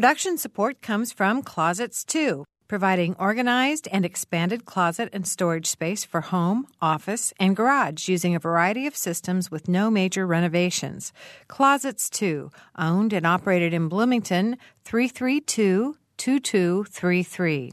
Production support comes from Closets 2, providing organized and expanded closet and storage space for home, office, and garage using a variety of systems with no major renovations. Closets 2, owned and operated in Bloomington, 332 2233.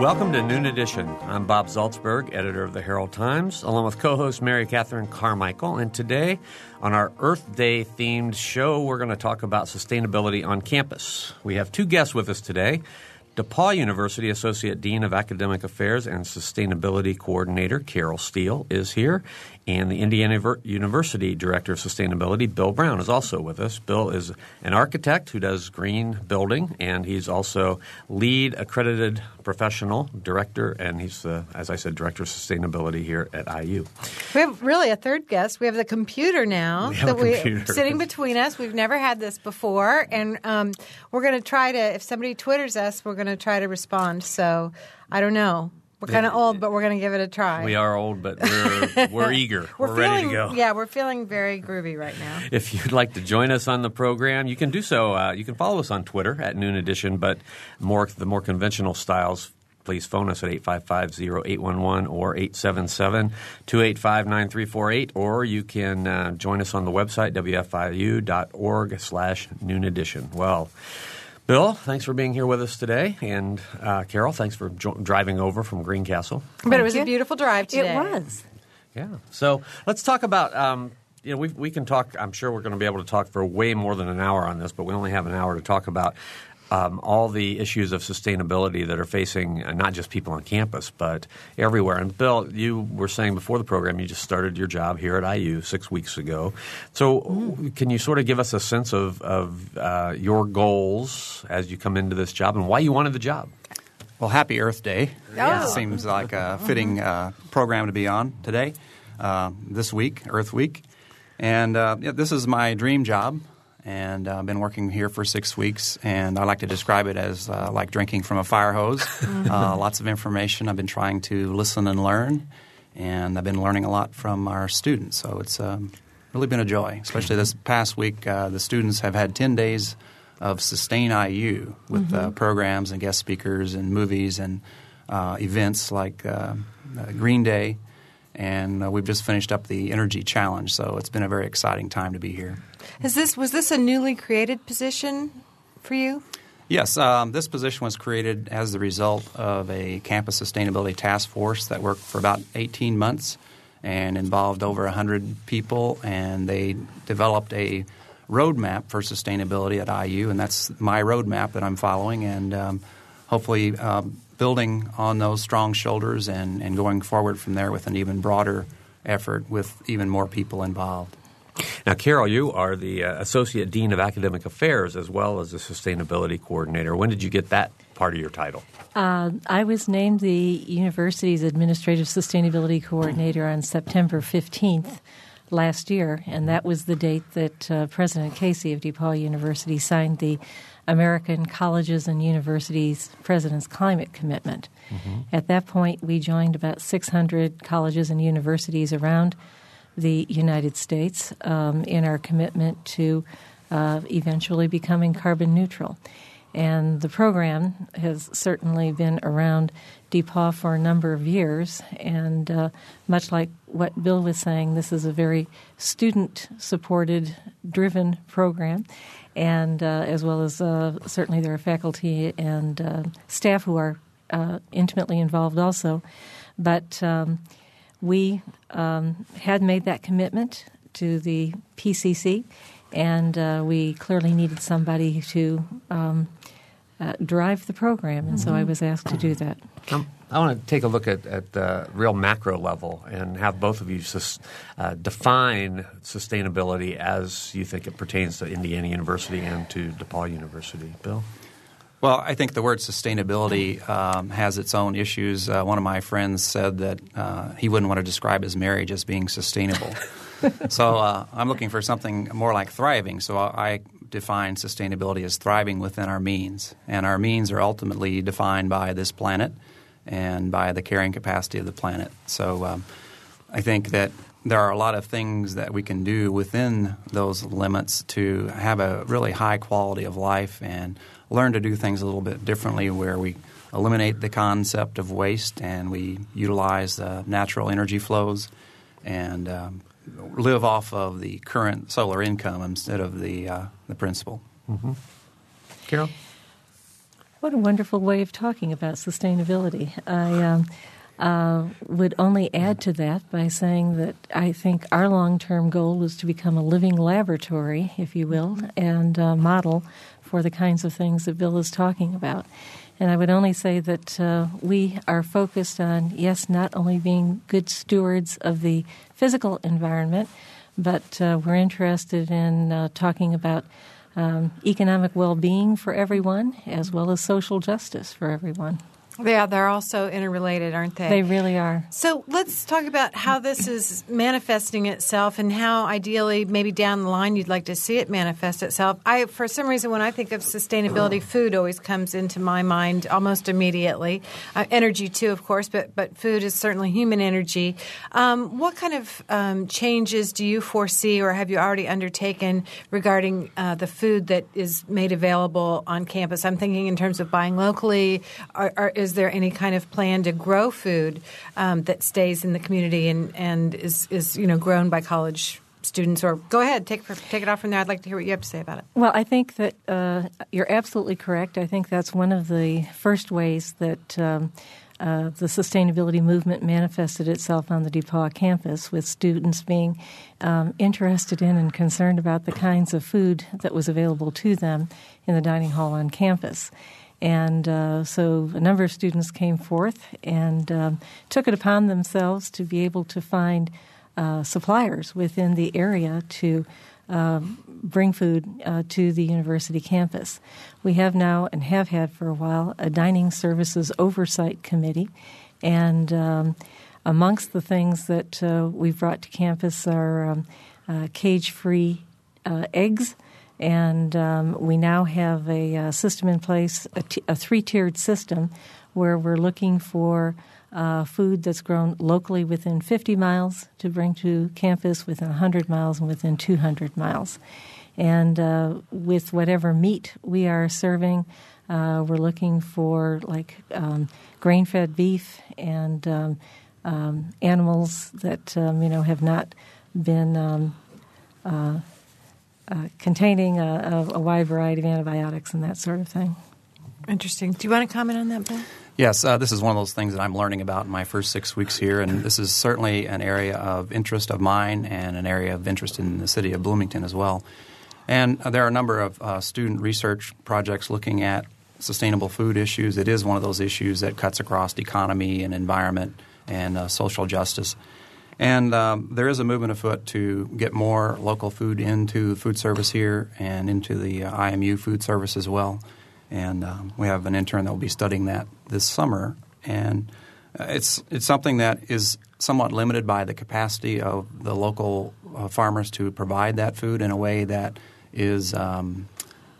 Welcome to Noon Edition. I'm Bob Zaltsberg, editor of the Herald Times, along with co host Mary Catherine Carmichael. And today, on our Earth Day themed show, we're going to talk about sustainability on campus. We have two guests with us today. DePauw University Associate Dean of Academic Affairs and Sustainability Coordinator Carol Steele is here, and the Indiana University Director of Sustainability, Bill Brown, is also with us. Bill is an architect who does green building, and he's also LEED accredited professional director, and he's, uh, as I said, director of sustainability here at IU. We have really a third guest. We have the computer now We that we sitting between us. We've never had this before, and um, we're going to try to. If somebody twitters us, we're going to try to respond. So I don't know. We're kind of old, but we're going to give it a try. We are old, but we're, we're eager. We're, ready feeling, to go. Yeah, we're feeling very groovy right now. If you'd like to join us on the program, you can do so. Uh, you can follow us on Twitter at Noon Edition, but more the more conventional styles, please phone us at 855-0811 or 877-285-9348, or you can uh, join us on the website, wfiu.org slash noon edition. Well, Bill, thanks for being here with us today. And uh, Carol, thanks for jo- driving over from Greencastle. But it was you. a beautiful drive today. It was. Yeah. So let's talk about. Um, you know, we we can talk. I'm sure we're going to be able to talk for way more than an hour on this, but we only have an hour to talk about um, all the issues of sustainability that are facing uh, not just people on campus, but everywhere. And Bill, you were saying before the program, you just started your job here at IU six weeks ago. So, can you sort of give us a sense of of uh, your goals as you come into this job and why you wanted the job? Well, happy Earth Day. Yeah. It seems like a fitting uh, program to be on today, uh, this week, Earth Week. And uh, yeah, this is my dream job, and uh, I've been working here for six weeks, and I like to describe it as uh, like drinking from a fire hose. uh, lots of information. I've been trying to listen and learn, and I've been learning a lot from our students. So it's um, really been a joy, especially this past week. Uh, the students have had 10 days of Sustain IU with uh, programs and guest speakers and movies and uh, events like uh, uh, Green Day. And uh, we've just finished up the Energy Challenge, so it's been a very exciting time to be here. Is this was this a newly created position for you? Yes, um, this position was created as the result of a campus sustainability task force that worked for about 18 months and involved over 100 people, and they developed a roadmap for sustainability at IU, and that's my roadmap that I'm following, and um, hopefully um, building on those strong shoulders and, and going forward from there with an even broader effort with even more people involved. Now, Carol, you are the uh, Associate Dean of Academic Affairs as well as the Sustainability Coordinator. When did you get that part of your title? Uh, I was named the university's Administrative Sustainability Coordinator on September 15th last year, and that was the date that uh, President Casey of DePauw University signed the American Colleges and Universities President's Climate Commitment. At that point, we joined about 600 colleges and universities around the United States um, in our commitment to uh, eventually becoming carbon neutral. And the program has certainly been around DePauw for a number of years. And uh, much like what Bill was saying, this is a very student supported, driven program. And uh, as well as uh, certainly there are faculty and uh, staff who are uh, intimately involved also. But um, we um, had made that commitment to the PCC, and uh, we clearly needed somebody to um, uh, drive the program, and so I was asked to do that. Um, I want to take a look at, at the real macro level and have both of you sus, uh, define sustainability as you think it pertains to Indiana University and to DePauw University. Bill? Well, I think the word sustainability um, has its own issues. Uh, one of my friends said that uh, he wouldn't want to describe his marriage as being sustainable. so uh, I'm looking for something more like thriving. So I define sustainability as thriving within our means. And our means are ultimately defined by this planet and by the carrying capacity of the planet. So um, I think that there are a lot of things that we can do within those limits to have a really high quality of life and learn to do things a little bit differently where we eliminate the concept of waste and we utilize uh, natural energy flows and um, live off of the current solar income instead of the, uh, the principal. Mm-hmm. Carol? What a wonderful way of talking about sustainability. I um, uh, would only add to that by saying that I think our long term goal was to become a living laboratory, if you will, and model for the kinds of things that Bill is talking about. And I would only say that uh, we are focused on, yes, not only being good stewards of the physical environment, but uh, we're interested in uh, talking about um, economic well being for everyone as well as social justice for everyone. Yeah, they're also interrelated, aren't they? They really are. So let's talk about how this is manifesting itself and how ideally, maybe down the line, you'd like to see it manifest itself. I, for some reason, when I think of sustainability, food always comes into my mind almost immediately. Uh, energy too, of course, but but food is certainly human energy. Um, what kind of um, changes do you foresee, or have you already undertaken regarding uh, the food that is made available on campus? I'm thinking in terms of buying locally. Are, are, is there any kind of plan to grow food um, that stays in the community and, and is, is you know grown by college students? Or go ahead take take it off from there. I'd like to hear what you have to say about it. Well i think that uh, you're absolutely correct. I think that's one of the first ways that um, uh, the sustainability movement manifested itself on the DePauw campus with students being um, interested in and concerned about the kinds of food that was available to them in the dining hall on campus. And uh, so a number of students came forth and um, took it upon themselves to be able to find uh, suppliers within the area to uh, bring food uh, to the university campus. We have now and have had for a while a dining services oversight committee, and um, amongst the things that uh, we've brought to campus are um, cage free eggs and um, we now have a, uh, system in place, a, t- a three tiered system, where we're looking for uh, food that's grown locally within 50 miles to bring to campus, within 100 miles, and within 200 miles. And uh, with whatever meat we are serving, uh, we're looking for like um, grain fed beef and um, um, animals that um, you know have not been um, uh, uh, containing a, a, wide variety of antibiotics and that sort of thing. Interesting. Do you want to comment on that, Bill? Yes, uh, this is one of those things that I'm learning about in my first six weeks here, and this is certainly an area of interest of mine and an area of interest in the city of Bloomington as well. And there are a number of uh, student research projects looking at sustainable food issues. It is one of those issues that cuts across economy and environment and uh, social justice. And um, there is a movement afoot to get more local food into food service here and into the uh, IMU food service as well. And um, we have an intern that will be studying that this summer. And uh, it's it's something that is somewhat limited by the capacity of the local uh, farmers to provide that food in a way that is um,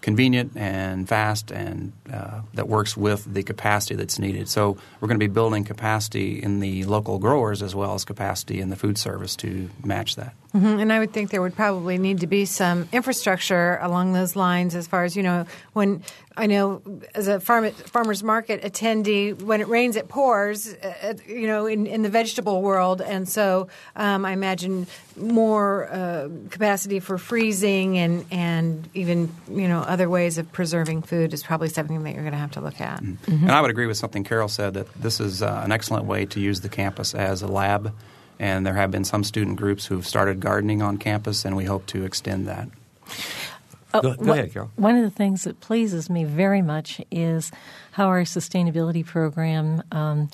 convenient and fast and uh, that works with the capacity that's needed. So we're going to be building capacity in the local growers as well as capacity in the food service to match that. Mm-hmm. And I would think there would probably need to be some infrastructure along those lines as far as, you know, when I know as a farm, farmer's market attendee, when it rains, it pours, uh, you know, in, in the vegetable world. And so um, I imagine more uh, capacity for freezing and, and even, you know, other ways of preserving food is probably something that you're going to have to look at. Mm-hmm. Mm-hmm. And I would agree with something Carol said that this is uh, an excellent way to use the campus as a lab and there have been some student groups who've started gardening on campus, and we hope to extend that. Uh, go, go ahead, Carol. One of the things that pleases me very much is how our sustainability program um,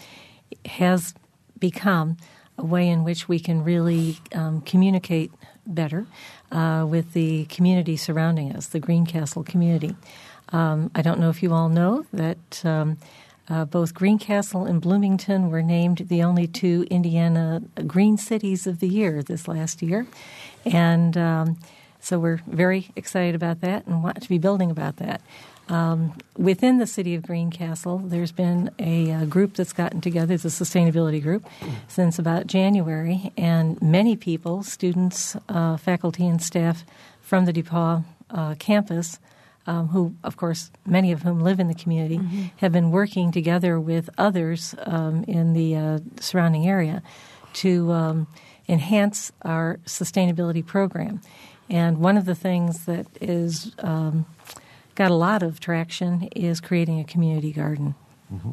has become a way in which we can really um, communicate better uh, with the community surrounding us, the Greencastle community. Um, I don't know if you all know that um, uh, both Greencastle and Bloomington were named the only two Indiana green cities of the year this last year. And um, so we're very excited about that and want to be building about that. Um, within the city of Greencastle, there's been a, a, group that's gotten together, a sustainability group, since about January, and many people, students, uh, faculty, and staff from the DePauw uh, campus, um, who, of course, many of whom live in the community, mm-hmm. have been working together with others um, in the uh, surrounding area to um, enhance our sustainability program. And one of the things that is um, got a lot of traction is creating a community garden. Mm-hmm.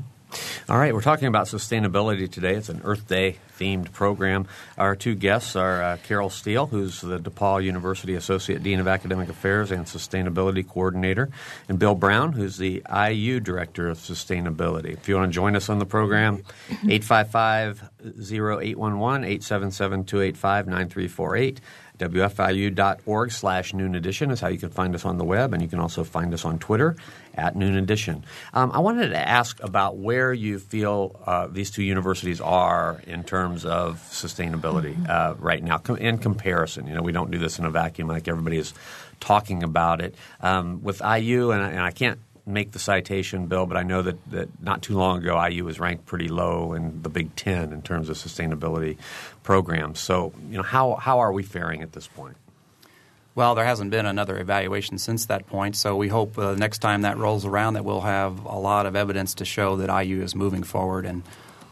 All right, we're talking about sustainability today. It's an Earth Day themed program. Our two guests are uh, Carol Steele, who's the DePauw University Associate Dean of Academic Affairs and Sustainability Coordinator, and Bill Brown, who's the IU Director of Sustainability. If you want to join us on the program, 855 0811 877 285 9348. WFIU.org slash noon edition is how you can find us on the web, and you can also find us on Twitter at noon edition. Um, I wanted to ask about where you feel uh, these two universities are in terms of sustainability mm-hmm. uh, right now in comparison. You know, we don't do this in a vacuum like everybody is talking about it. Um, with IU, and I, and I can't make the citation, Bill, but I know that, that not too long ago IU was ranked pretty low in the Big Ten in terms of sustainability programs. So, you know, how, how are we faring at this point? Well, there hasn't been another evaluation since that point, so we hope uh, next time that rolls around that we'll have a lot of evidence to show that IU is moving forward. And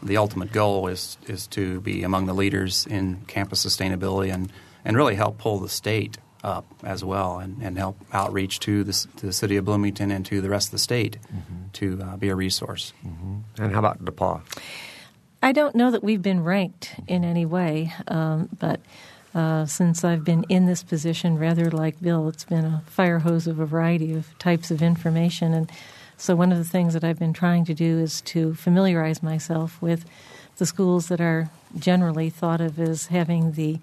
the ultimate goal is is to be among the leaders in campus sustainability and and really help pull the state up as well and, and help outreach to the, to the city of Bloomington and to the rest of the state mm-hmm. to uh, be a resource. Mm-hmm. And how about DePauw? I don't know that we've been ranked in any way, um, but uh, since I've been in this position, rather like Bill, it's been a fire hose of a variety of types of information. And so, one of the things that I've been trying to do is to familiarize myself with the schools that are generally thought of as having the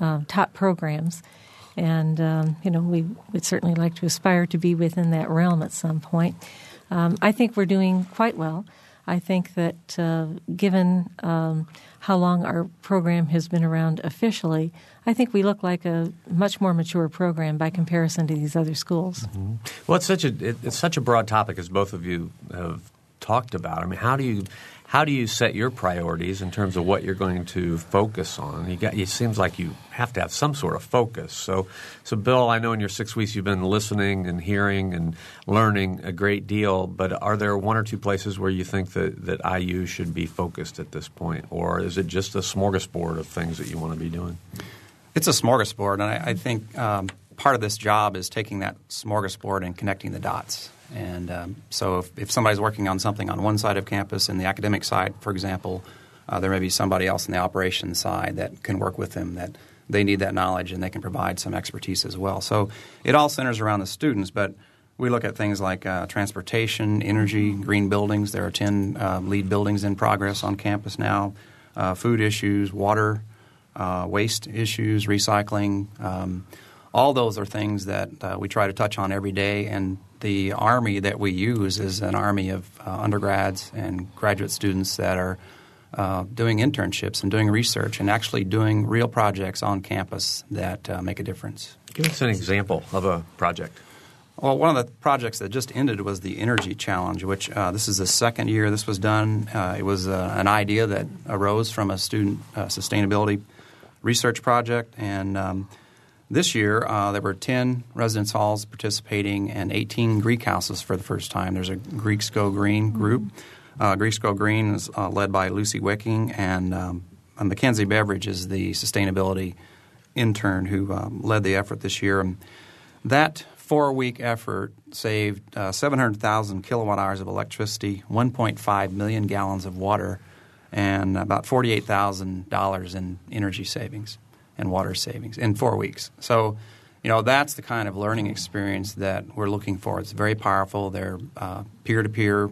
uh, top programs and um, you know we would certainly like to aspire to be within that realm at some point. Um, I think we're doing quite well. I think that uh, given um, how long our program has been around officially, I think we look like a much more mature program by comparison to these other schools. Mm-hmm. Well, it's such a it, it's such a broad topic as both of you have talked about. I mean, how do you how do you set your priorities in terms of what you're going to focus on? You got, it seems like you have to have some sort of focus. So, so Bill, I know in your six weeks you've been listening and hearing and learning a great deal. But are there one or two places where you think that, that IU should be focused at this point, or is it just a smorgasbord of things that you want to be doing? It's a smorgasbord, and I, I think um, part of this job is taking that smorgasbord and connecting the dots. And um, so if, if, somebody's working on something on one side of campus, in the academic side, for example, uh, there may be somebody else in the operations side that can work with them that they need that knowledge and they can provide some expertise as well. So it all centers around the students, but we look at things like uh, transportation, energy, green buildings. There are 10 uh, LEED buildings in progress on campus now, uh, food issues, water, uh, waste issues, recycling. Um, all those are things that uh, we try to touch on every day, and the army that we use is an army of uh, undergrads and graduate students that are uh, doing internships and doing research and actually doing real projects on campus that uh, make a difference. Give us an example of a project. Well, one of the projects that just ended was the Energy Challenge, which uh, this is the second year this was done. Uh, it was uh, an idea that arose from a student sustainability research project, and um, this year, uh, there were 10 residence halls participating and 18 Greek houses for the first time. There's a Greeks Go Green group. Uh, Greeks Go Green is uh, led by Lucy Wicking, and um, Mackenzie Beveridge is the sustainability intern who um, led the effort this year. And that four week effort saved uh, 700,000 kilowatt hours of electricity, 1.5 million gallons of water, and about $48,000 in energy savings and water savings in four weeks. So, you know, that's the kind of learning experience that we're looking for. It's very powerful. They're peer to peer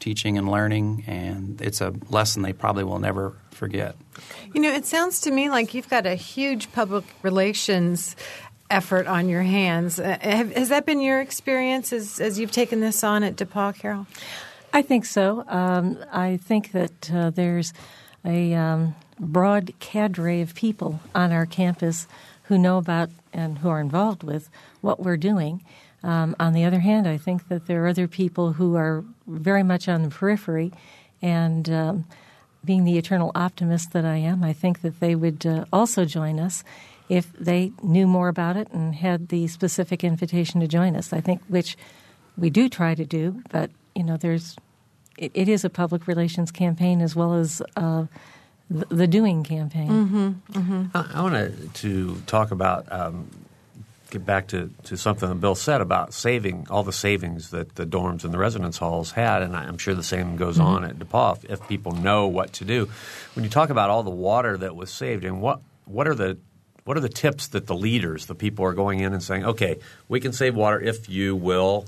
teaching and learning, and it's a lesson they probably will never forget. You know, it sounds to me like you've got a huge public relations effort on your hands. Uh, has that been your experience as, as you've taken this on at DePauw, Carol? I think so. Um, I think that uh, there's a um, broad cadre of people on our campus who know about and who are involved with what we're doing. Um, on the other hand, I think that there are other people who are very much on the periphery, and um, being the eternal optimist that I am, I think that they would uh, also join us if they knew more about it and had the specific invitation to join us. I think which we do try to do, but you know, there's it, it is a public relations campaign as well as uh, the, the, doing campaign. Mm-hmm, mm-hmm. I, I want to talk about. Um, get back to, to something that Bill said about saving all the savings that the dorms and the residence halls had, and I'm sure the same goes mm-hmm. on at DePauw if, if people know what to do. When you talk about all the water that was saved, and what what are the what are the tips that the leaders, the people, are going in and saying, okay, we can save water if you will?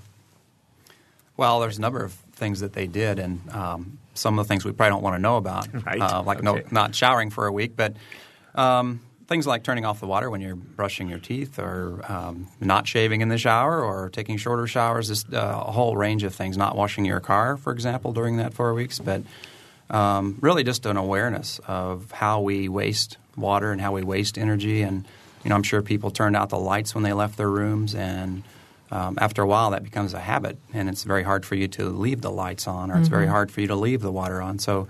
Well, there's a number of things that they did, and um, some of the things we probably don't want to know about, right. uh, like okay. no, not showering for a week, but um, things like turning off the water when you're brushing your teeth, or um, not shaving in the shower, or taking shorter showers. Just uh, a whole range of things. Not washing your car, for example, during that four weeks, but um, really just an awareness of how we waste water and how we waste energy. And you know, I'm sure people turned out the lights when they left their rooms, and um, after a while, that becomes a habit, and it's very hard for you to leave the lights on, or mm-hmm. it's very mm-hmm. hard for you to leave the water on. So.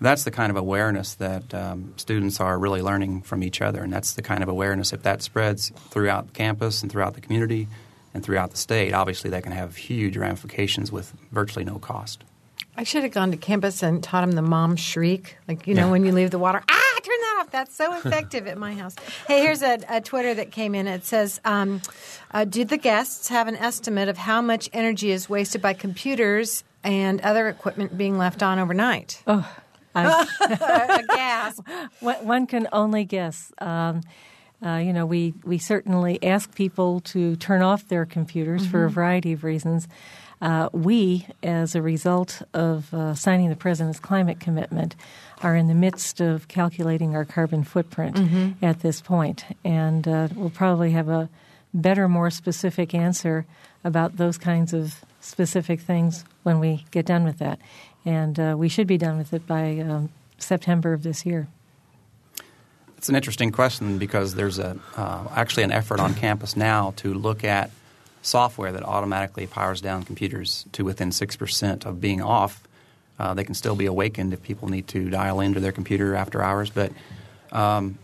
That's the kind of awareness that um, students are really learning from each other, and that's the kind of awareness if that spreads throughout campus and throughout the community and throughout the state. Obviously, that can have huge ramifications with virtually no cost. I should have gone to campus and taught him the mom shriek, like you know yeah. when you leave the water. Ah, turn that off. That's so effective at my house. Hey, here's a, a Twitter that came in. It says, um, uh, "Do the guests have an estimate of how much energy is wasted by computers and other equipment being left on overnight?" Oh, a gasp. One can only guess. Um, uh, you know, we, we certainly ask people to turn off their computers mm-hmm. for a mm-hmm. variety of reasons. Uh, we, as a result of uh, signing the President's climate commitment, are in the midst of calculating our carbon footprint mm-hmm. at this. And uh, we'll probably have a better, more specific answer about those kinds of specific things when we get done with that. And uh, we should be done with it by um, September of this year. It's an interesting question because there's a, uh, actually an effort on campus now to look at software that automatically powers down computers to within 6% of being off. Uh, they can still be awakened if people need to dial into their computer after hours. But um,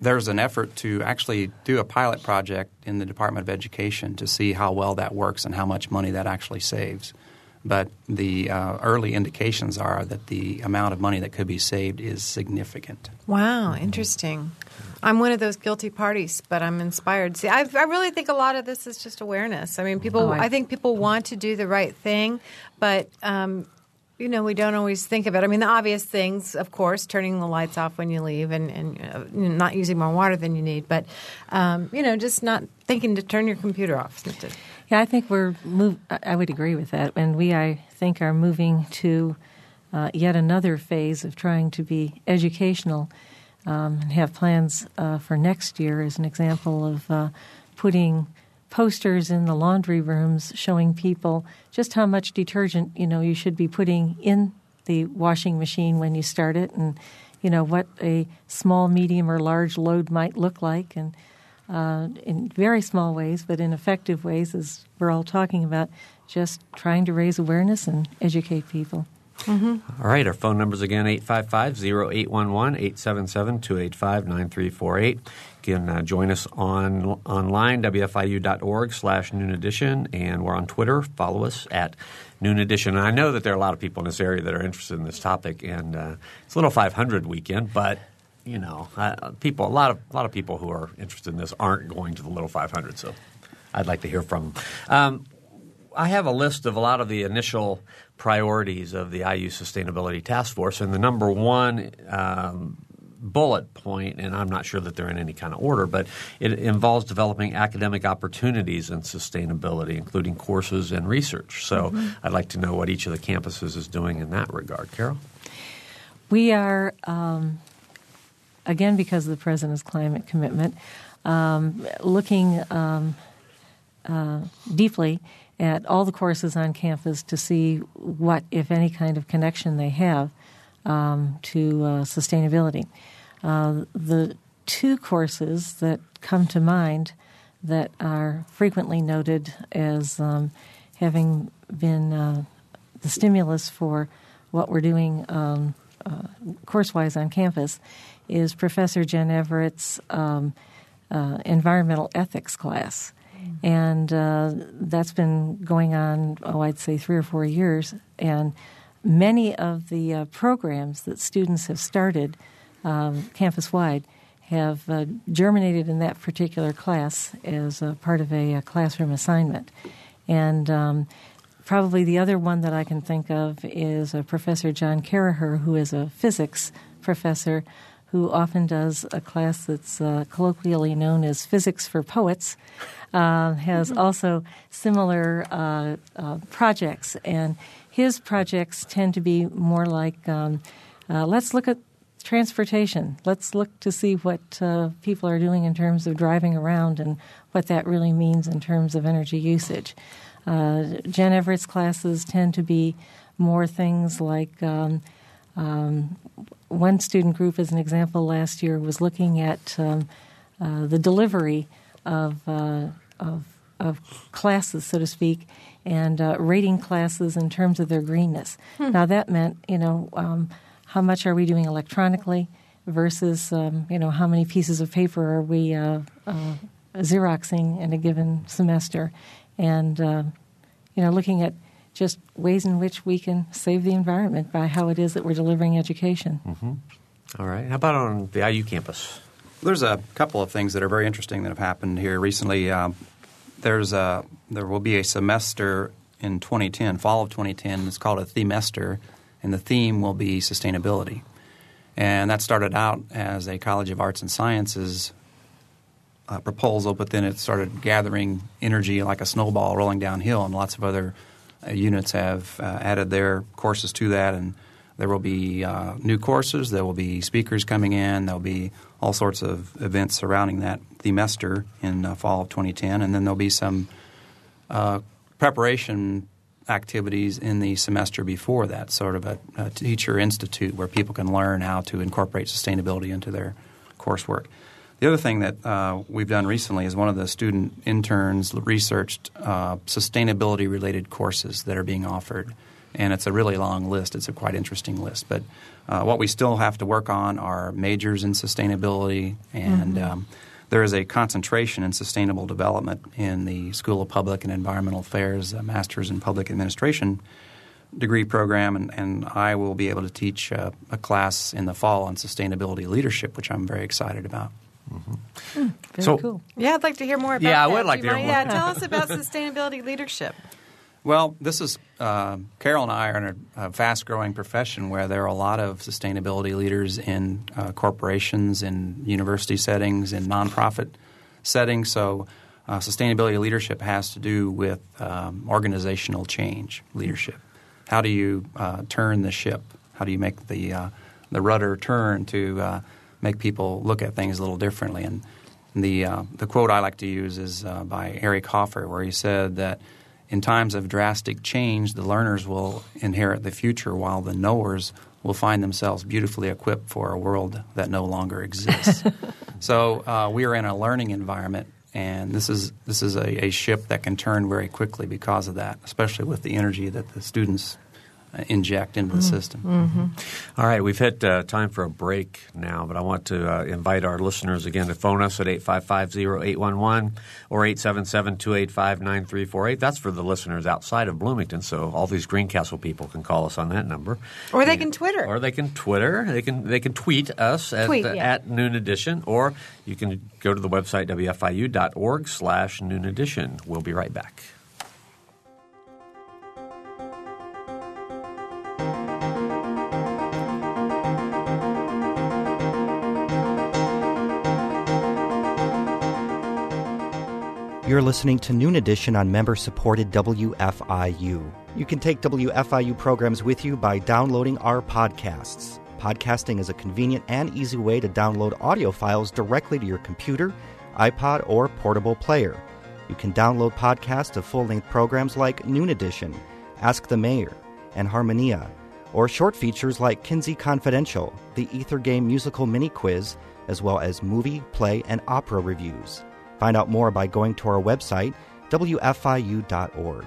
there's an effort to actually do a pilot project in the Department of Education to see how well that works and how much money that actually saves. But the uh, early indications are that the amount of money that could be saved is significant. Wow, interesting. I'm one of those guilty parties, but I'm inspired. See, I, I really think a lot of this is just awareness. I mean, people. Oh, I, I, think people want to do the right thing, but um, you know, we don't always think of it. I mean, the obvious things, of course, turning the lights off when you leave and, and uh, not using more water than you need, but um, you know, just not thinking to turn your computer off. Yeah, I think we're move. I would agree with that, and we, I think, are moving to uh, yet another phase of trying to be educational um, and have plans uh, for next year as an example of uh, putting posters in the laundry rooms showing people just how much detergent you know you should be putting in the washing machine when you start it and you know what a small medium or large load might look like and uh, in very small ways but in effective ways as we're all talking about just trying to raise awareness and educate people Mm-hmm. All right, our phone numbers again 855 0811 877 285 9348. You can uh, join us on online, wfiu.org slash noon edition, and we're on Twitter. Follow us at noon edition. And I know that there are a lot of people in this area that are interested in this topic, and uh, it's a little 500 weekend, but you know, uh, people, a lot of a lot of people who are interested in this aren't going to the Little 500. So, I'd like to hear from them. Um, I have a list of a lot of the initial priorities of the IU Sustainability Task Force, and the number one um, bullet point, and I'm not sure that they're in any kind of order, but it involves developing academic opportunities in sustainability, including courses and research. So mm-hmm. I'd like to know what each of the campuses is doing in that regard. Carol? We are um, again because of the president's climate commitment, um, looking um, uh, deeply at all the courses on campus to see what, if any, kind of connection they have um, to uh, sustainability. Uh, the two courses that come to mind that are frequently noted as um, having been uh, the stimulus for what we're doing um, uh, course wise on campus is Professor Jen Everett's um, uh, environmental ethics class. And uh, that's been going on, oh, I'd say three or four years. And many of the uh, programs that students have started um, campus wide have uh, germinated in that particular class as a part of a, a, classroom assignment. And um, probably the other one that I can think of is Professor John Carraher, who is a physics professor who often does a class that's uh, colloquially known as Physics for Poets, uh, has mm-hmm. also similar uh, uh projects. And his projects tend to be more like um, uh, let's look at transportation. Let's look to see what uh, people are doing in terms of driving around and what that really means in terms of energy usage. Jen Everett's classes tend to be more things like um, um, one student group, as an example, last year was looking at um, uh, the delivery of, uh, of, of, classes, so to speak, and uh, rating classes in terms of their greenness. Hmm. Now, that meant, you know, um, how much are we doing electronically versus, um, you know, how many pieces of paper are we uh, uh, Xeroxing in a given semester, and, uh, you know, looking at just ways in which we can save the environment by how it is that we're delivering education. Mm-hmm. All right. How about on the IU campus? There's a couple of things that are very interesting that have happened here recently. Um, there's a there will be a semester in 2010, fall of 2010. It's called a themester, and the theme will be sustainability. And that started out as a College of Arts and Sciences uh, proposal, but then it started gathering energy like a snowball rolling downhill, and lots of other uh, units have uh, added their courses to that, and there will be uh, new courses. There will be speakers coming in. There will be all sorts of events surrounding that themester in uh, fall of 2010, and then there'll be some uh, preparation activities in the semester before that, sort of a, a, teacher institute where people can learn how to incorporate sustainability into their coursework. The other thing that uh, we've done recently is one of the student interns researched uh, sustainability related courses that are being offered. And it's a really long list. It's a quite interesting list. But uh, what we still have to work on are majors in sustainability, and mm-hmm. um, there is a concentration in sustainable development in the School of Public and Environmental Affairs, a Master's in Public Administration degree program, and, and I will be able to teach uh, a class in the fall on sustainability leadership, which I'm very excited about. Mm-hmm. Mm, very so, cool. Yeah, I'd like to hear more about yeah, that. I would like to hear more. Yeah, tell us about sustainability leadership. Well, this is uh, Carol and I are in a, a fast-growing profession where there are a lot of sustainability leaders in uh, corporations, in university settings, in nonprofit settings. So, uh, sustainability leadership has to do with um, organizational change leadership. How do you uh, turn the ship? How do you make the uh, the rudder turn to uh, make people look at things a little differently. And the uh, the quote I like to use is uh, by Eric Hoffer, where he said that in times of drastic change, the learners will inherit the future, while the knowers will find themselves beautifully equipped for a world that no longer exists. so uh, we are in a learning environment, and this is this is a, a ship that can turn very quickly because of that, especially with the energy that the students inject into the mm-hmm. system. Mm-hmm. All right, we've hit uh, time for a break now, but I want to uh, invite our listeners again to phone us at 855-0811 or 877-285-9348. That's for the listeners outside of Bloomington, so all these Greencastle people can call us on that number. Or they can Twitter. Or they can Twitter. They can they can tweet us at, tweet, yeah. at Noon Edition, or you can go to the website wfiu.org slash Noon Edition. We'll be right back. You're listening to Noon Edition on member supported WFIU. You can take WFIU programs with you by downloading our podcasts. Podcasting is a convenient and easy way to download audio files directly to your computer, iPod, or portable player. You can download podcasts of full length programs like Noon Edition, Ask the Mayor, and Harmonia, or short features like Kinsey Confidential, the Ether Game musical mini quiz, as well as movie, play, and opera reviews. Find out more by going to our website, WFIU.org.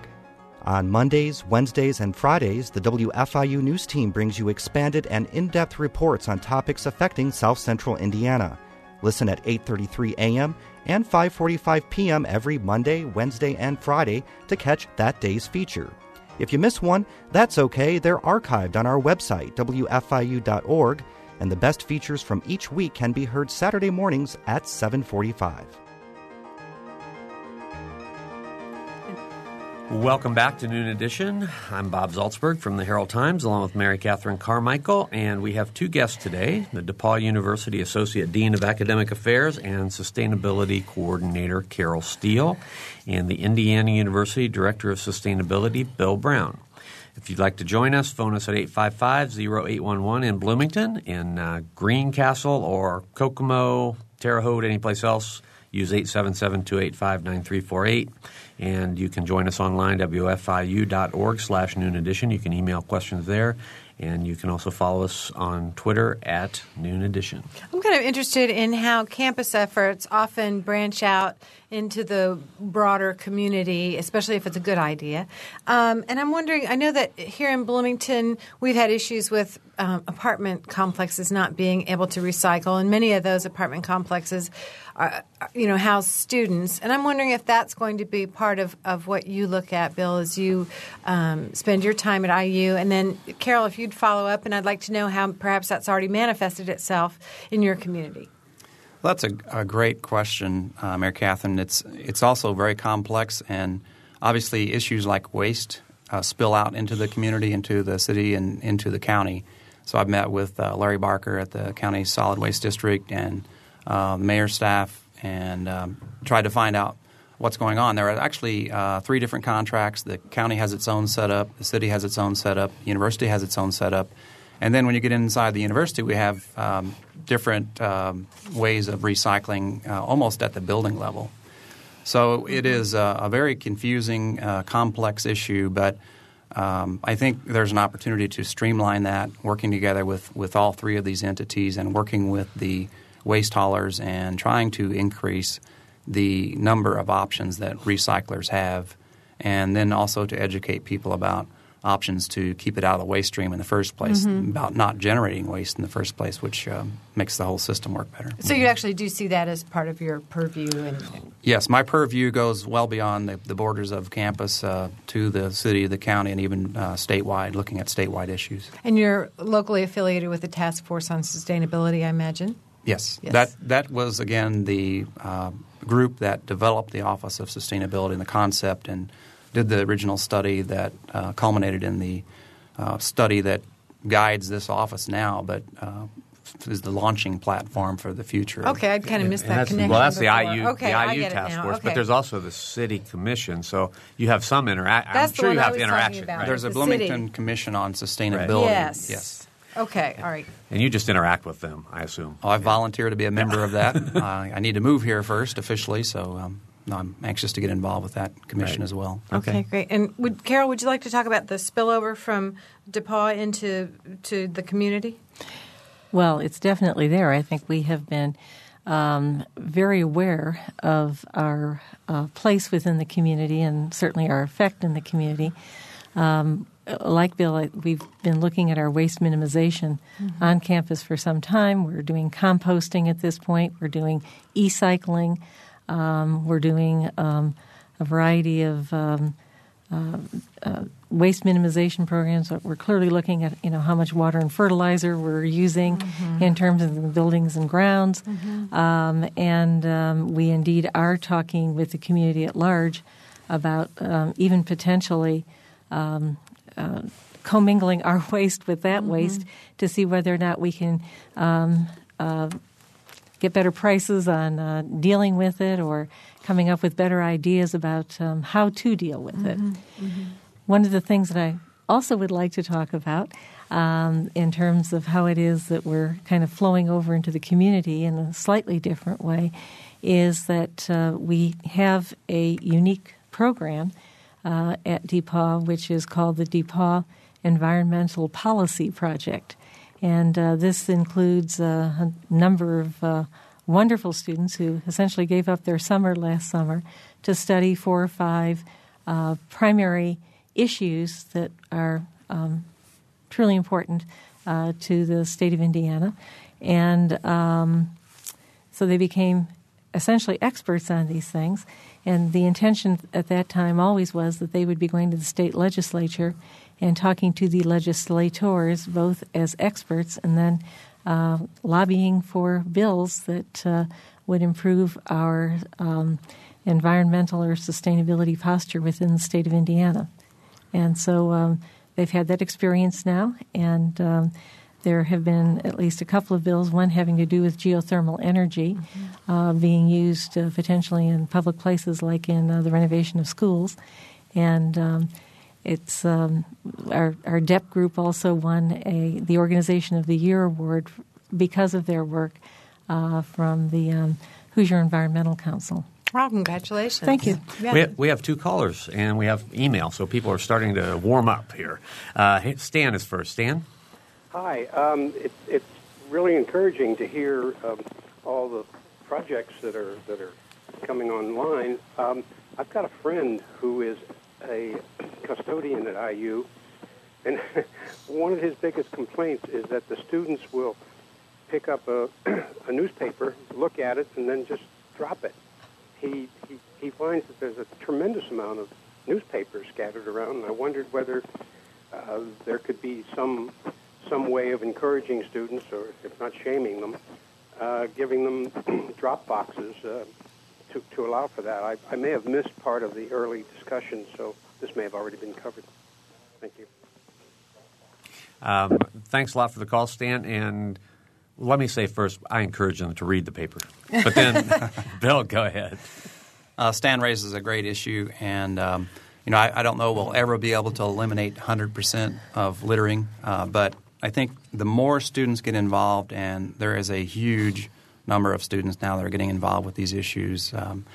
On Mondays, Wednesdays, and Fridays, the WFIU News Team brings you expanded and in-depth reports on topics affecting South Central Indiana. Listen at 8:33 a.m. and 5:45 p.m. every Monday, Wednesday, and Friday to catch that day's feature. If you miss one, that's okay. They're archived on our website, wfiu.org, and the best features from each week can be heard Saturday mornings at 7:45. Welcome back to Noon Edition. I'm Bob Zaltsberg from the Herald Times, along with Mary Catherine Carmichael, and we have two guests today: the DePauw University Associate Dean of Academic Affairs and Sustainability Coordinator Carol Steele, and the Indiana University Director of Sustainability Bill Brown. If you'd like to join us, phone us at 855-0811 in Bloomington, in uh, Greencastle or Kokomo, Terre Haute, anyplace else. Use 877-285-9348. And you can join us online, wfiu.org slash noon edition. You can email questions there. And you can also follow us on Twitter at Noon Edition. I'm kind of interested in how campus efforts often branch out into the broader community, especially if it's a good idea. Um, and I'm wondering, I know that here in Bloomington, we've had issues with um, apartment complexes not being able to recycle, and many of those apartment complexes, are, you know, house students. And I'm wondering if that's going to be part of, of what you look at, Bill, as you um, spend your time at IU. And then, Carol, if you'd follow up, and I'd like to know how perhaps that's already manifested itself in your community. Well, that's a, a, great question, uh, Mary Catherine. It's it's also very complex, and obviously issues like waste uh, spill out into the community, into the city, and into the county. So I've met with uh, Larry Barker at the county solid waste district and uh, the mayor's staff, and um, tried to find out what's going on. There are actually uh, three different contracts. The county has its own setup, the city has its own setup, university has its own setup. And then when you get inside the university, we have um, different um, ways of recycling uh, almost at the building level. So it is a, a very confusing, uh, complex issue, but um, I think there's an opportunity to streamline that, working together with, with all three of these entities and working with the waste haulers and trying to increase the number of options that recyclers have, and then also to educate people about options to keep it out of the waste stream in the first place, mm-hmm. about not generating waste in the first place, which um, makes the whole system work better. So you actually do see that as part of your purview? And yes, my purview goes well beyond the, the borders of campus uh, to the city, the county, and even uh, statewide, looking at statewide issues. And you're locally affiliated with the Task Force on Sustainability, I imagine. Yes, yes. that that was again the uh, group that developed the Office of Sustainability and the concept and did the original study that uh, culminated in the uh, study that guides this office now, but uh, is the launching platform for the future. Okay, I kind of missed that connection. Well, that's before. the IU, okay, the IU task force, okay. but there's also the city commission. So you have some interaction. I'm That's the sure one you I have was interaction. talking about. Right? There's a The Bloomington city. Commission on Sustainability. Yes. Yes. Okay, all right. And you just interact with them, I assume. Oh, I volunteer to be a member of that. uh, I need to move here first officially, so um, I'm anxious to get involved with that commission Right. as well. Okay, great. And would Carol, would you like to talk about the spillover from DePauw into to the community? Well, it's definitely there. I think we have been um, very aware of our uh, place within the community and certainly our effect in the community. Um, like Bill, we've been looking at our waste minimization on campus for some time. We're doing composting at this point. We're doing e-cycling. Um, we're doing um, a variety of um, uh, uh, waste minimization programs. We're clearly looking at you know how much water and fertilizer we're using in terms of the buildings and grounds, um, and um, we indeed are talking with the community at large about um, even potentially um, uh, commingling our waste with that waste to see whether or not we can um, uh, get better prices on uh, dealing with it or coming up with better ideas about um, how to deal with it. One of the things that I also would like to talk about um, in terms of how it is that we're kind of flowing over into the community in a slightly different way is that uh, we have a unique program uh, at DePauw, which is called the DePauw Environmental Policy Project. And uh, this includes a number of uh, wonderful students who essentially gave up their summer last summer to study four or five uh, primary issues that are um, truly important uh, to the state of Indiana. And um, so they became essentially experts on these things. And the intention at that time always was that they would be going to the state legislature and talking to the legislators, both as experts and then uh, lobbying for bills that uh, would improve our um, environmental or sustainability posture within the state of Indiana. And so um, they've had that experience now, and um, there have been at least a couple of bills, one having to do with geothermal energy mm-hmm. uh, being used uh, potentially in public places like in uh, the renovation of schools. And um, it's um, our, our DEP group also won a the Organization of the Year award because of their work uh, from the um, Hoosier Environmental Council. Well, congratulations. Thank you. Yeah. We, have, we, have, two callers and we have email, so people are starting to warm up here. Uh, Stan is first. Stan? Hi. Um, it, it's really encouraging to hear um, all the projects that are that are coming online. Um, I've got a friend who is a custodian at IU, and one of his biggest complaints is that the students will pick up a, a newspaper, look at it, and then just drop it. He, he he finds that there's a tremendous amount of newspapers scattered around, and I wondered whether uh, there could be some some way of encouraging students, or if not shaming them, uh, giving them drop boxes uh, to, to allow for that. I, I may have missed part of the early discussion, so this may have already been covered. Thank you. Um, thanks a lot for the call, Stan. And let me say first, I encourage them to read the paper. But then, Bill, go ahead. Uh, Stan raises a great issue, and um, you know I, I, don't know we'll ever be able to eliminate 100% of littering, uh, but I think the more students get involved, and there is a huge number of students now that are getting involved with these issues. Um,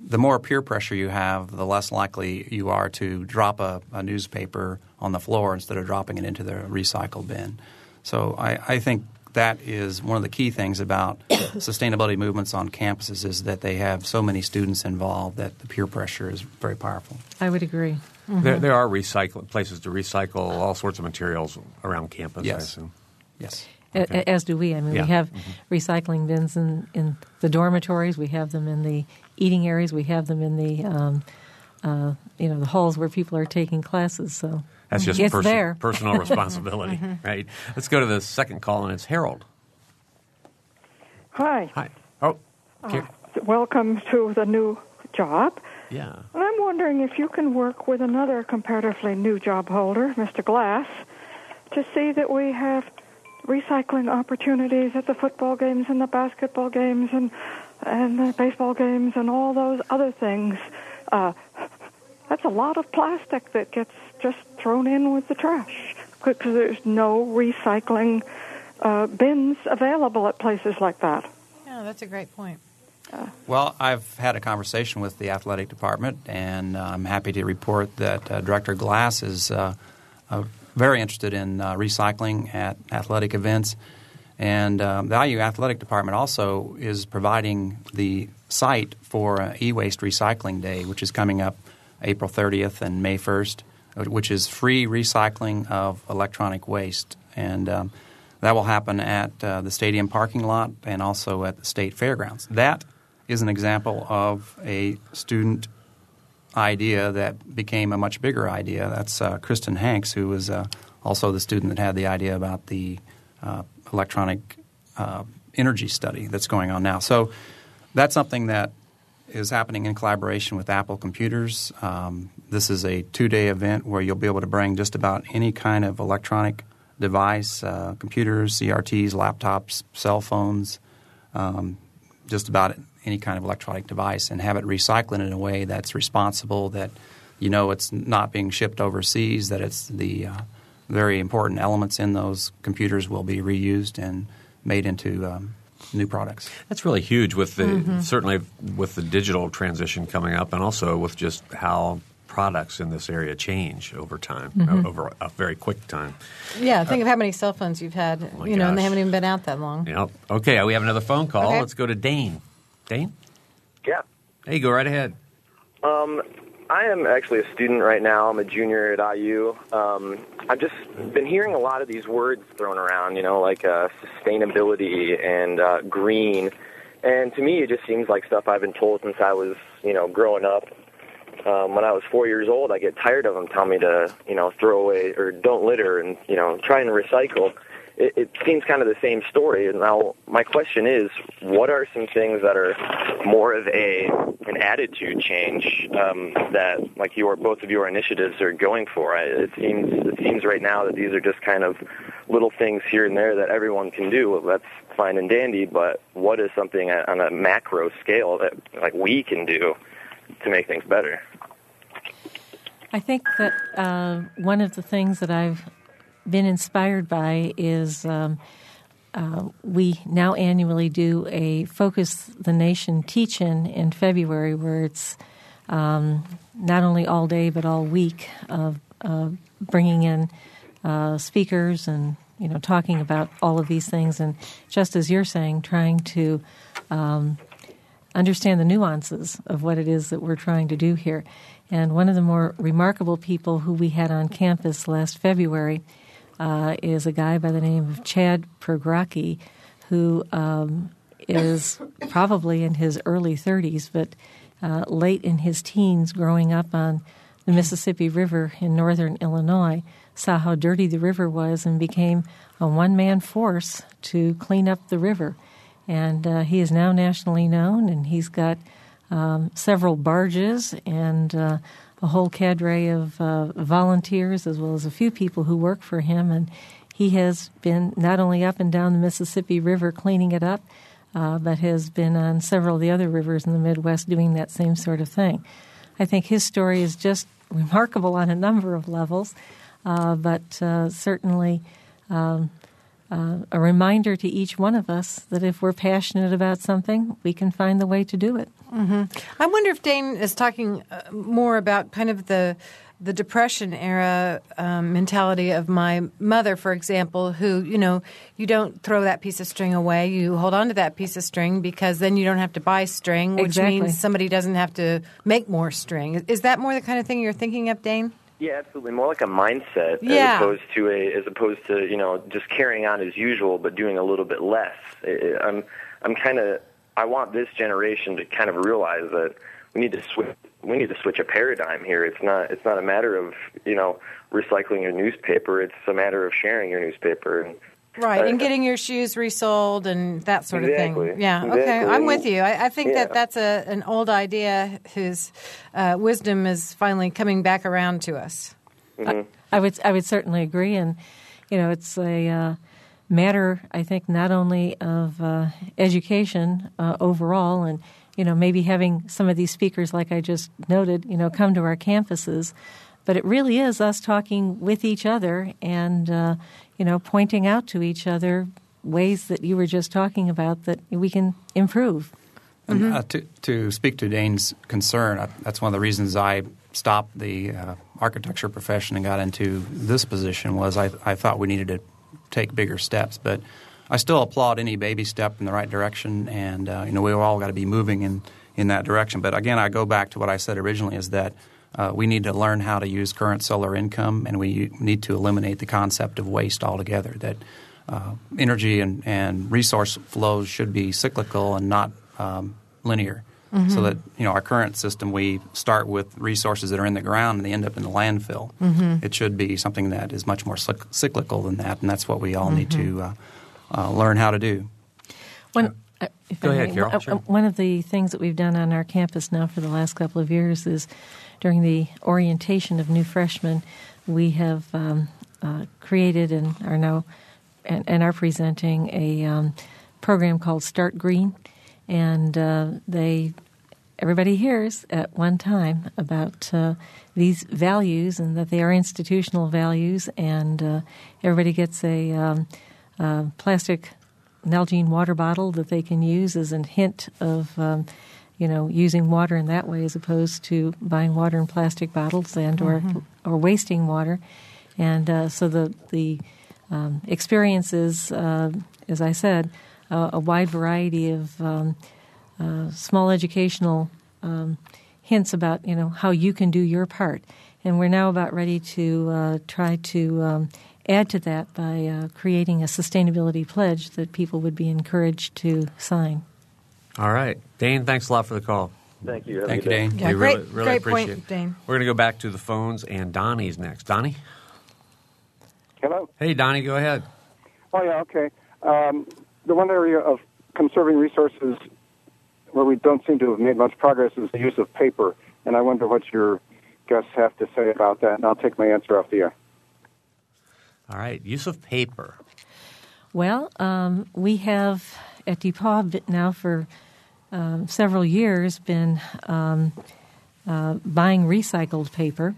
the more peer pressure you have, the less likely you are to drop a, a, newspaper on the floor instead of dropping it into the recycle bin. So I, I think that is one of the key things about sustainability movements on campuses is that they have so many students involved that the peer pressure is very powerful. I would agree. Mm-hmm. There, there, are recycle places to recycle all sorts of materials around campus. Yes. I assume. Yes. Okay. As do we. I mean, yeah. we have mm-hmm. recycling bins in, in the dormitories. We have them in the eating areas. We have them in the um, uh, you know the halls where people are taking classes. So that's just it's perso- there. personal responsibility, mm-hmm. right? Let's go to the second call, and it's Harold. Hi. Hi. Oh, uh, welcome to the new job. Yeah. And I'm wondering if you can work with another comparatively new job holder, Mr. Glass, to see that we have recycling opportunities at the football games and the basketball games and and the baseball games and all those other things. Uh, that's a lot of plastic that gets just thrown in with the trash because there's no recycling uh, bins available at places like that. Yeah, that's a great point. Well, I've had a conversation with the athletic department, and uh, I'm happy to report that uh, Director Glass is uh, uh very interested in uh, recycling at athletic events. And um, the IU Athletic Department also is providing the site for e-waste recycling day, which is coming up April 30th and May 1st, which is free recycling of electronic waste. And um, that will happen at uh, the stadium parking lot and also at the state fairgrounds. That is an example of a student idea that became a much bigger idea. That's uh, Kristen Hanks, who was uh, also the student that had the idea about the uh, electronic uh, energy study that's going on now. So that's something that is happening in collaboration with Apple Computers. Um, this is a two day event where you'll be able to bring just about any kind of electronic device uh, computers, CRTs, laptops, cell phones, um, just about any kind of electronic device and have it recycled in a way that's responsible, that you know it's not being shipped overseas, that it's the uh, very important elements in those computers will be reused and made into um, new products. That's really huge with the mm-hmm. certainly with the digital transition coming up, and also with just how products in this area change over time, mm-hmm. over a very quick time. Yeah, think uh, of how many cell phones you've had, oh you know, gosh. and they haven't even been out that long. Yep. Okay, we have another phone call. Okay. Let's go to Dane. Dane? Yeah. Hey, go right ahead. Um, I am actually a student right now. I'm a junior at IU. Um, I've just been hearing a lot of these words thrown around, you know, like uh, sustainability and uh, green. And to me, it just seems like stuff I've been told since I was, you know, growing up. Um, when I was four years old, I get tired of them telling me to, you know, throw away or don't litter and, you know, try and recycle it, it seems kind of the same story. Now, my question is, what are some things that are more of a an attitude change um, that, like your both of your initiatives are going for? I, it seems it seems right now that these are just kind of little things here and there that everyone can do. That's fine and dandy, but what is something on a macro scale that like we can do to make things better? I think that uh, one of the things that I've been inspired by is um, uh, we now annually do a Focus the Nation teach in in February where it's um, not only all day but all week of uh, bringing in uh, speakers and you know talking about all of these things. And just as you're saying trying to um, understand the nuances of what it is that we're trying to do here. And one of the more remarkable people who we had on campus last February uh, is a guy by the name of Chad Pregracke, who um, is probably in his early 30s, but uh, late in his teens, growing up on the Mississippi River in northern Illinois, saw how dirty the river was and became a one man force to clean up the river. And uh, he is now nationally known, and he's got um, several barges and uh, a whole cadre of uh, volunteers as well as a few people who work for him. And he has been not only up and down the Mississippi River cleaning it up, uh, but has been on several of the other rivers in the Midwest doing that same sort of thing. I think his story is just remarkable on a number of levels, uh, but uh, certainly um, uh, a reminder to each one of us that if we're passionate about something, we can find the way to do it. Mm-hmm. I wonder if Dane is talking uh, more about kind of the the depression era um, mentality of my mother, for example, who you know you don't throw that piece of string away, you hold on to that piece of string because then you don't have to buy string, which exactly. means somebody doesn't have to make more string. Is that more the kind of thing you're thinking of, Dane? Yeah, absolutely. More like a mindset yeah. as opposed to a as opposed to you know just carrying on as usual but doing a little bit less. I'm I'm kind of I want this generation to kind of realize that we need to switch we need to switch a paradigm here. It's not it's not a matter of you know recycling your newspaper. It's a matter of sharing your newspaper and Right, and getting your shoes resold and that sort exactly. of thing. Yeah, exactly. okay, I'm with you. I, I think yeah. that that's a, an old idea whose uh, wisdom is finally coming back around to us. Mm-hmm. I, I, would I would certainly agree, and you know, it's a uh, matter I think not only of uh, education uh, overall, and you know, maybe having some of these speakers, like I just noted, you know, come to our campuses but it really is us talking with each other and uh, you know pointing out to each other ways that you were just talking about that we can improve. Mm-hmm. Uh, to, to speak to Dane's concern, uh, that's one of the reasons I stopped the uh, architecture profession and got into this position. Was I, I thought we needed to take bigger steps, but I still applaud any baby step in the right direction, and uh, you know we've all got to be moving in in that direction. But again, I go back to what I said originally: is that uh, we need to learn how to use current solar income, and we need to eliminate the concept of waste altogether. That uh, energy and, and resource flows should be cyclical and not um, linear. Mm-hmm. So that you know our current system, we start with resources that are in the ground and they end up in the landfill. Mm-hmm. It should be something that is much more cyclical than that, and that's what we all mm-hmm. need to mm-hmm. uh, uh, learn how to do. When, uh, Go ahead, Carol. Uh, sure. One of the things that we've done on our campus now for the last couple of years is during the orientation of new freshmen, we have um, uh, created and are now and, and are presenting a um, program called Start Green, and uh, they everybody hears at one time about uh, these values and that they are institutional values, and uh, everybody gets a um, uh, plastic Nalgene water bottle that they can use as a hint of. You know, using water in that way as opposed to buying water in plastic bottles and or Mm-hmm. or wasting water, and uh, so the the um, experiences, uh, as I said, uh, a wide variety of um, uh, small educational um, hints about you know how you can do your part, and we're now about ready to uh, try to um, add to that by uh, creating a sustainability pledge that people would be encouraged to sign. All right. Dane, thanks a lot for the call. Thank you. Have Thank you. Dane. Yeah, we great, really, really great appreciate point, it. Dane. We're going to go back to the phones, and Donnie's next. Donnie? Hello. Hey, Donnie, go ahead. Oh yeah, okay. Um, the one area of conserving resources where we don't seem to have made much progress is the use of paper, and I wonder what your guests have to say about that. And I'll take my answer off the air. All right. Use of paper. Well, um, we have at DePauw now for um, several years been um, uh, buying recycled paper,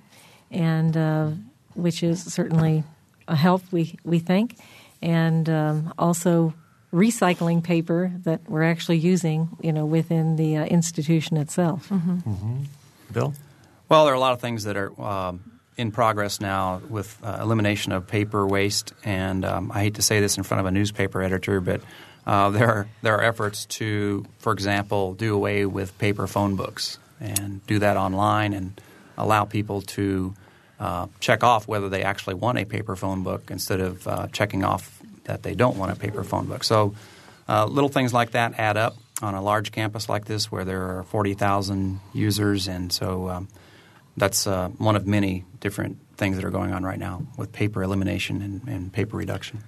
and uh, which is certainly a help we we think, and um, also recycling paper that we're actually using, you know, within the uh, institution itself. Bill? Well, there are a lot of things that are um, in progress now with uh, elimination of paper waste, and um, I hate to say this in front of a newspaper editor, but uh, there are there are efforts to, for example, do away with paper phone books and do that online and allow people to uh, check off whether they actually want a paper phone book instead of uh, checking off that they don't want a paper phone book. So uh, little things like that add up on a large campus like this where there are 40,000 users, and so um, that's uh, one of many different things that are going on right now with paper elimination and, and paper reduction.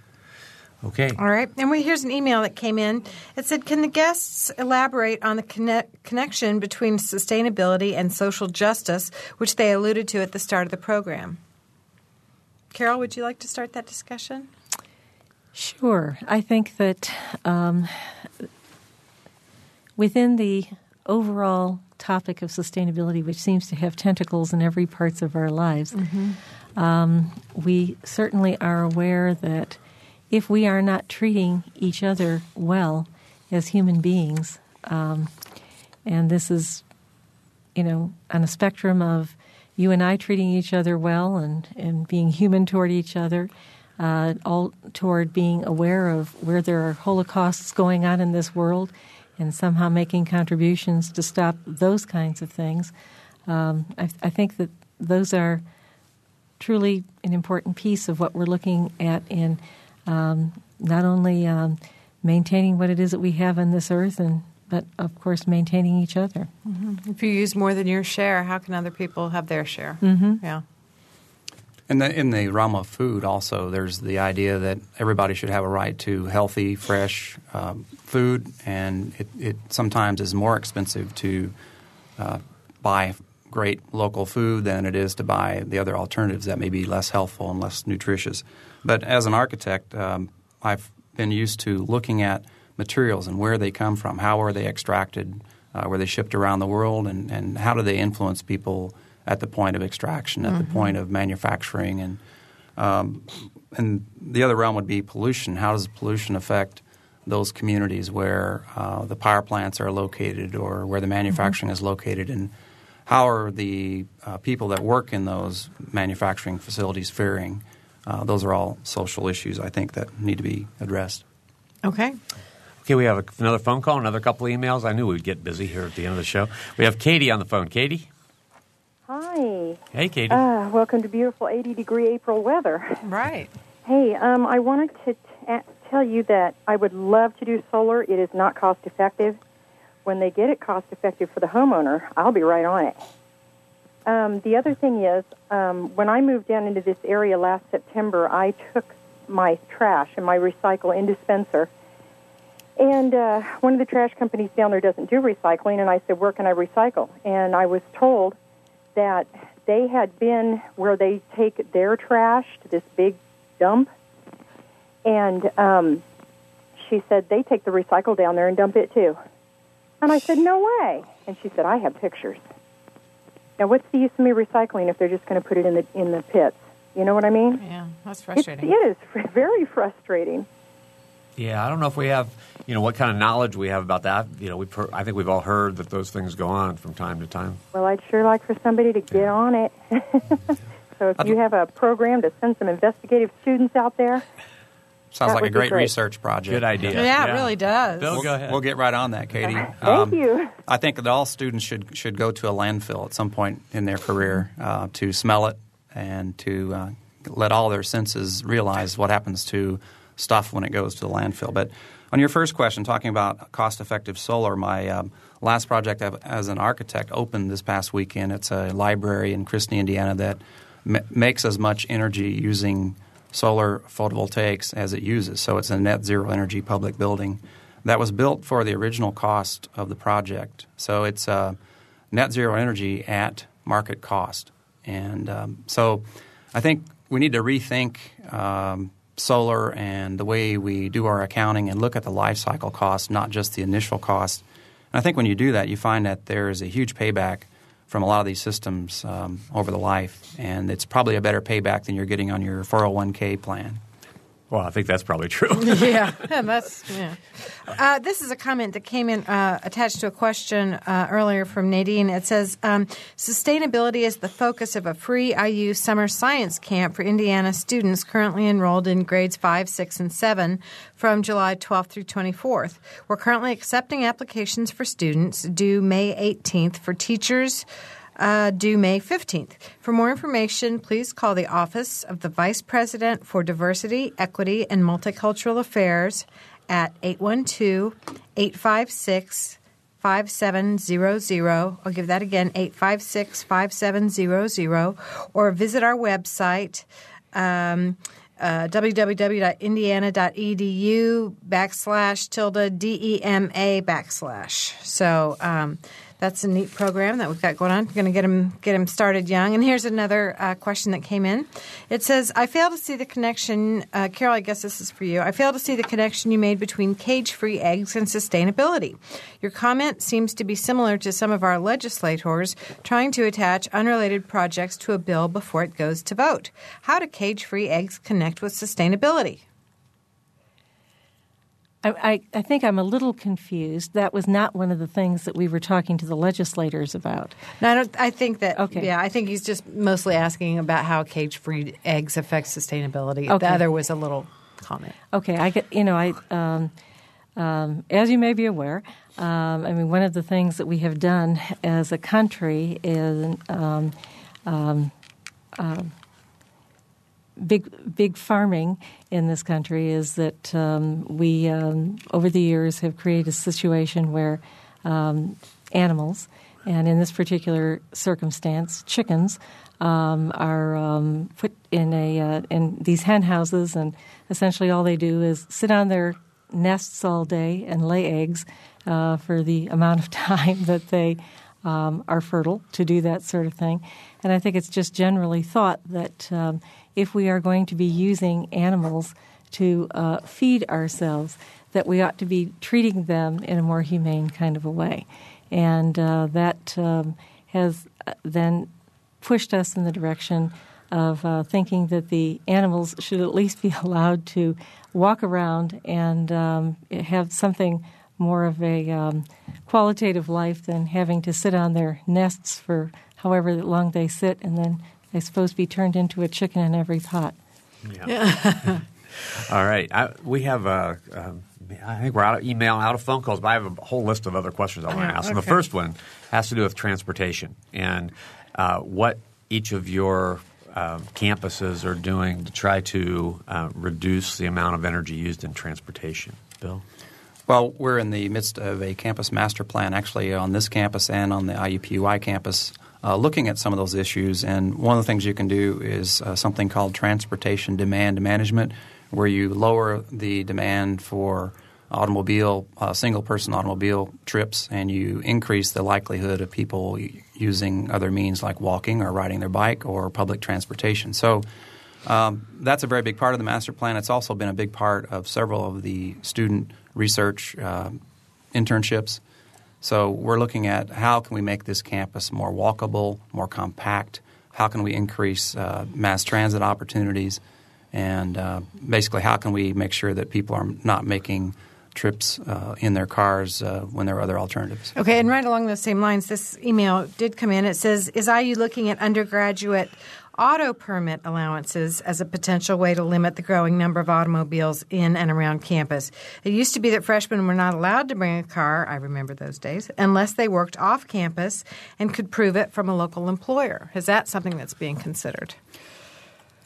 Okay. All right. And we, here's an email that came in. It said, Can the guests elaborate on the connect, connection between sustainability and social justice, which they alluded to at the start of the program? Carol, would you like to start that discussion? Sure. I think that um, within the overall topic of sustainability, which seems to have tentacles in every parts of our lives, um, we certainly are aware that if we are not treating each other well as human beings, um, and this is, you know, on a spectrum of you and I treating each other well and, and being human toward each other, uh, all toward being aware of where there are holocausts going on in this world and somehow making contributions to stop those kinds of things. Um, I, I think that those are truly an important piece of what we're looking at in um, not only um, maintaining what it is that we have on this earth, and but of course maintaining each other. If you use more than your share, how can other people have their share? Mm-hmm. Yeah. In the in the realm of food, also, there's the idea that everybody should have a right to healthy, fresh um, food, and it, it sometimes is more expensive to uh, buy great local food than it is to buy the other alternatives that may be less healthful and less nutritious. But as an architect, um, I've been used to looking at materials and where they come from, how are they extracted, uh, were they shipped around the world, and, and how do they influence people at the point of extraction, at the point of manufacturing, and um, and the other realm would be pollution. How does pollution affect those communities where uh, the power plants are located or where the manufacturing is located, and how are the uh, people that work in those manufacturing facilities faring? Uh, those are all social issues I think that need to be addressed. Okay. Okay, we have a, another phone call, another couple of emails. I knew we'd get busy here at the end of the show. We have Katie on the phone. Katie? Hi. Hey, Katie. Uh, welcome to beautiful 80 degree April weather. Right. Hey, um, I wanted to t- a- tell you that I would love to do solar. It is not cost effective. When they get it cost effective for the homeowner, I'll be right on it. Um, the other thing is, um, when I moved down into this area last September, I took my trash and my recycle in dispenser. And uh, one of the trash companies down there doesn't do recycling, and I said, Where can I recycle? And I was told that they had been where they take their trash to this big dump, and um, she said they take the recycle down there and dump it too. And I said, no way. And she said, I have pictures. Now, what's the use of me recycling if they're just going to put it in the in the pits? You know what I mean? Yeah, that's frustrating. it is fr- very frustrating. Yeah, I don't know if we have, you know, what kind of knowledge we have about that. You know, we have I think we've all heard that those things go on from time to time. Well, I'd sure like for somebody to get on it. so if you have a program to send some investigative students out there, Sounds That like a great, great. research project. Good idea. Yeah, it really does. Bill, We'll, go ahead. we'll get right on that, Katie. thank Um, you. I think that all students should should go to a landfill at some point in their career uh, to smell it and to uh, let all their senses realize what happens to stuff when it goes to the landfill. But on your first question, talking about cost-effective solar, my um, last project as an architect opened this past weekend. It's a library in Chrisney, Indiana that ma- makes as much energy using solar photovoltaics as it uses. So it's a net zero energy public building that was built for the original cost of the project. So it's uh, net zero energy at market cost. And um, so I think we need to rethink um, solar and the way we do our accounting and look at the life cycle cost, not just the initial cost. And I think when you do that, you find that there is a huge payback from a lot of these systems um, over the life, and it's probably a better payback than you're getting on your 401k plan. Well, I think that's probably true. yeah, that's yeah. Uh, this is a comment that came in uh, attached to a question uh, earlier from Nadine. It says um, sustainability is the focus of a free IU summer science camp for Indiana students currently enrolled in grades five, six, and seven from July 12th through 24th. We're currently accepting applications for students due May 18th for teachers uh, due May 15th. For more information, please call the Office of the Vice President for Diversity, Equity, and Multicultural Affairs at 812 856 5700. I'll give that again 856 5700. Or visit our website. Um, uh, www.indiana.edu backslash tilde DEMA backslash. So um, that's a neat program that we've got going on. Going to get them get them started young. And here's another uh, question that came in. It says, "I fail to see the connection." Uh, Carol, I guess this is for you. I fail to see the connection you made between cage-free eggs and sustainability. Your comment seems to be similar to some of our legislators trying to attach unrelated projects to a bill before it goes to vote. How do cage-free eggs connect with sustainability? I, I, think I'm a little confused. That was not one of the things that we were talking to the legislators about. No, I, don't, I think that. Okay. Yeah, I think he's just mostly asking about how cage-free eggs affect sustainability. Okay. The other was a little comment. Okay, I get you know I um, um, as you may be aware, um, I mean one of the things that we have done as a country is um, um, um, big big farming in this country is that um, we um, over the years have created a situation where um, animals and in this particular circumstance chickens um, are um, put in a uh, in these hen houses and essentially all they do is sit on their nests all day and lay eggs uh, for the amount of time that they um, are fertile to do that sort of thing. And I think it's just generally thought that um, if we are going to be using animals to uh, feed ourselves, that we ought to be treating them in a more humane kind of a way. And uh, that um, has uh, then pushed us in the direction of uh, thinking that the animals should at least be allowed to walk around and um, have something more of a um, qualitative life than having to sit on their nests for however long they sit and then I suppose be turned into a chicken in every pot. Yeah. All right. I, we have a. Um, I think we're out of email, out of phone calls, but I have a whole list of other questions I want to ask. And the first one has to do with transportation and uh, what each of your um, campuses are doing to try to uh, reduce the amount of energy used in transportation. Bill? Well, we're in the midst of a campus master plan, actually, on this campus and on the IUPUI campus, uh, looking at some of those issues. And one of the things you can do is uh, something called transportation demand management, where you lower the demand for automobile, uh, single person automobile trips, and you increase the likelihood of people using other means like walking or riding their bike or public transportation. So um, that's a very big part of the master plan. It's also been a big part of several of the student research uh, internships So we're looking at how can we make this campus more walkable, more compact. How can we increase uh, mass transit opportunities, and uh, basically how can we make sure that people are not making trips uh, in their cars uh, when there are other alternatives. Okay, and right along those same lines, this email did come in. It says, "Is IU looking at undergraduate auto permit allowances as a potential way to limit the growing number of automobiles in and around campus. It used to be that freshmen were not allowed to bring a car, I remember those days, unless they worked off campus and could prove it from a local employer. Is that something that's being considered?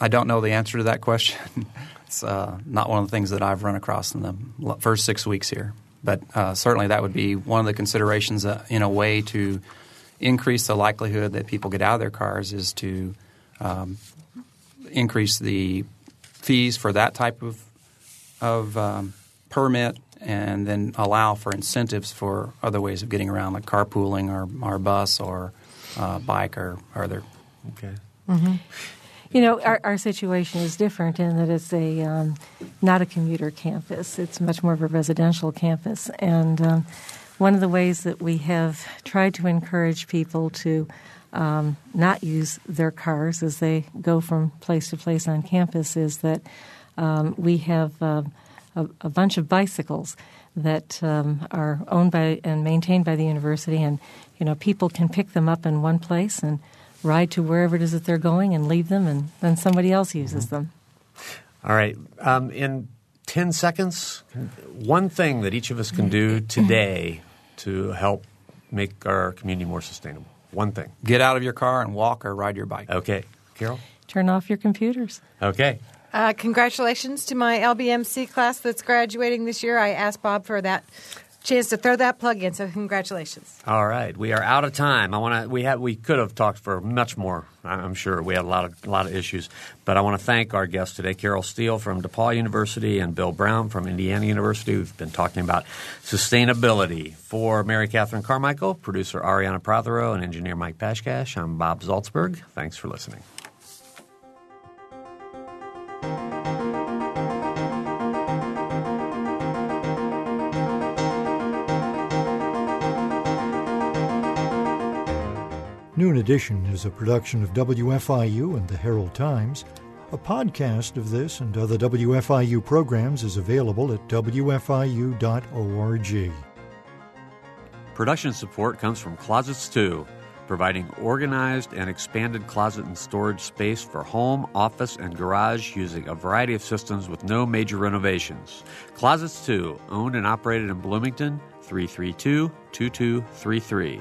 I don't know the answer to that question. it's uh, not one of the things that I've run across in the first six weeks here. But uh, certainly that would be one of the considerations uh, in a way to increase the likelihood that people get out of their cars is to um, increase the fees for that type of, of um, permit and then allow for incentives for other ways of getting around, like carpooling or, or bus or uh, bike or, or other. Okay. Mm-hmm. You know, our, our situation is different in that it's a um, not a commuter campus. It's much more of a residential campus, and um, one of the ways that we have tried to encourage people to um, not use their cars as they go from place to place on campus is that um, we have uh, a, a, bunch of bicycles that um, are owned by and maintained by the university, and you know people can pick them up in one place and ride to wherever it is that they're going and leave them, and then somebody else uses mm-hmm. them. All right. Um, in 10 seconds, one thing that each of us can do today to help make our community more sustainable. One thing. Get out of your car and walk or ride your bike. Okay. Carol? Turn off your computers. Okay. Uh, congratulations to my LBMC class that's graduating this year. I asked Bob for that chance to throw that plug in. So congratulations. All right, we are out of time. I want to. We had. We could have talked for much more. I'm sure we had a lot of a lot of issues, but I want to thank our guests today, Carol Steele from DePauw University and Bill Brown from Indiana University. We've been talking about sustainability. For Mary Catherine Carmichael, producer Ariana Prothero, and engineer Mike Pashkash, I'm Bob Zaltsberg. Thanks for listening. Noon Edition is a production of WFIU and the Herald Times. A podcast of this and other WFIU programs is available at WFIU.org. Production support comes from Closets 2, providing organized and expanded closet and storage space for home, office, and garage using a variety of systems with no major renovations. Closets 2, owned and operated in Bloomington, 332 2233.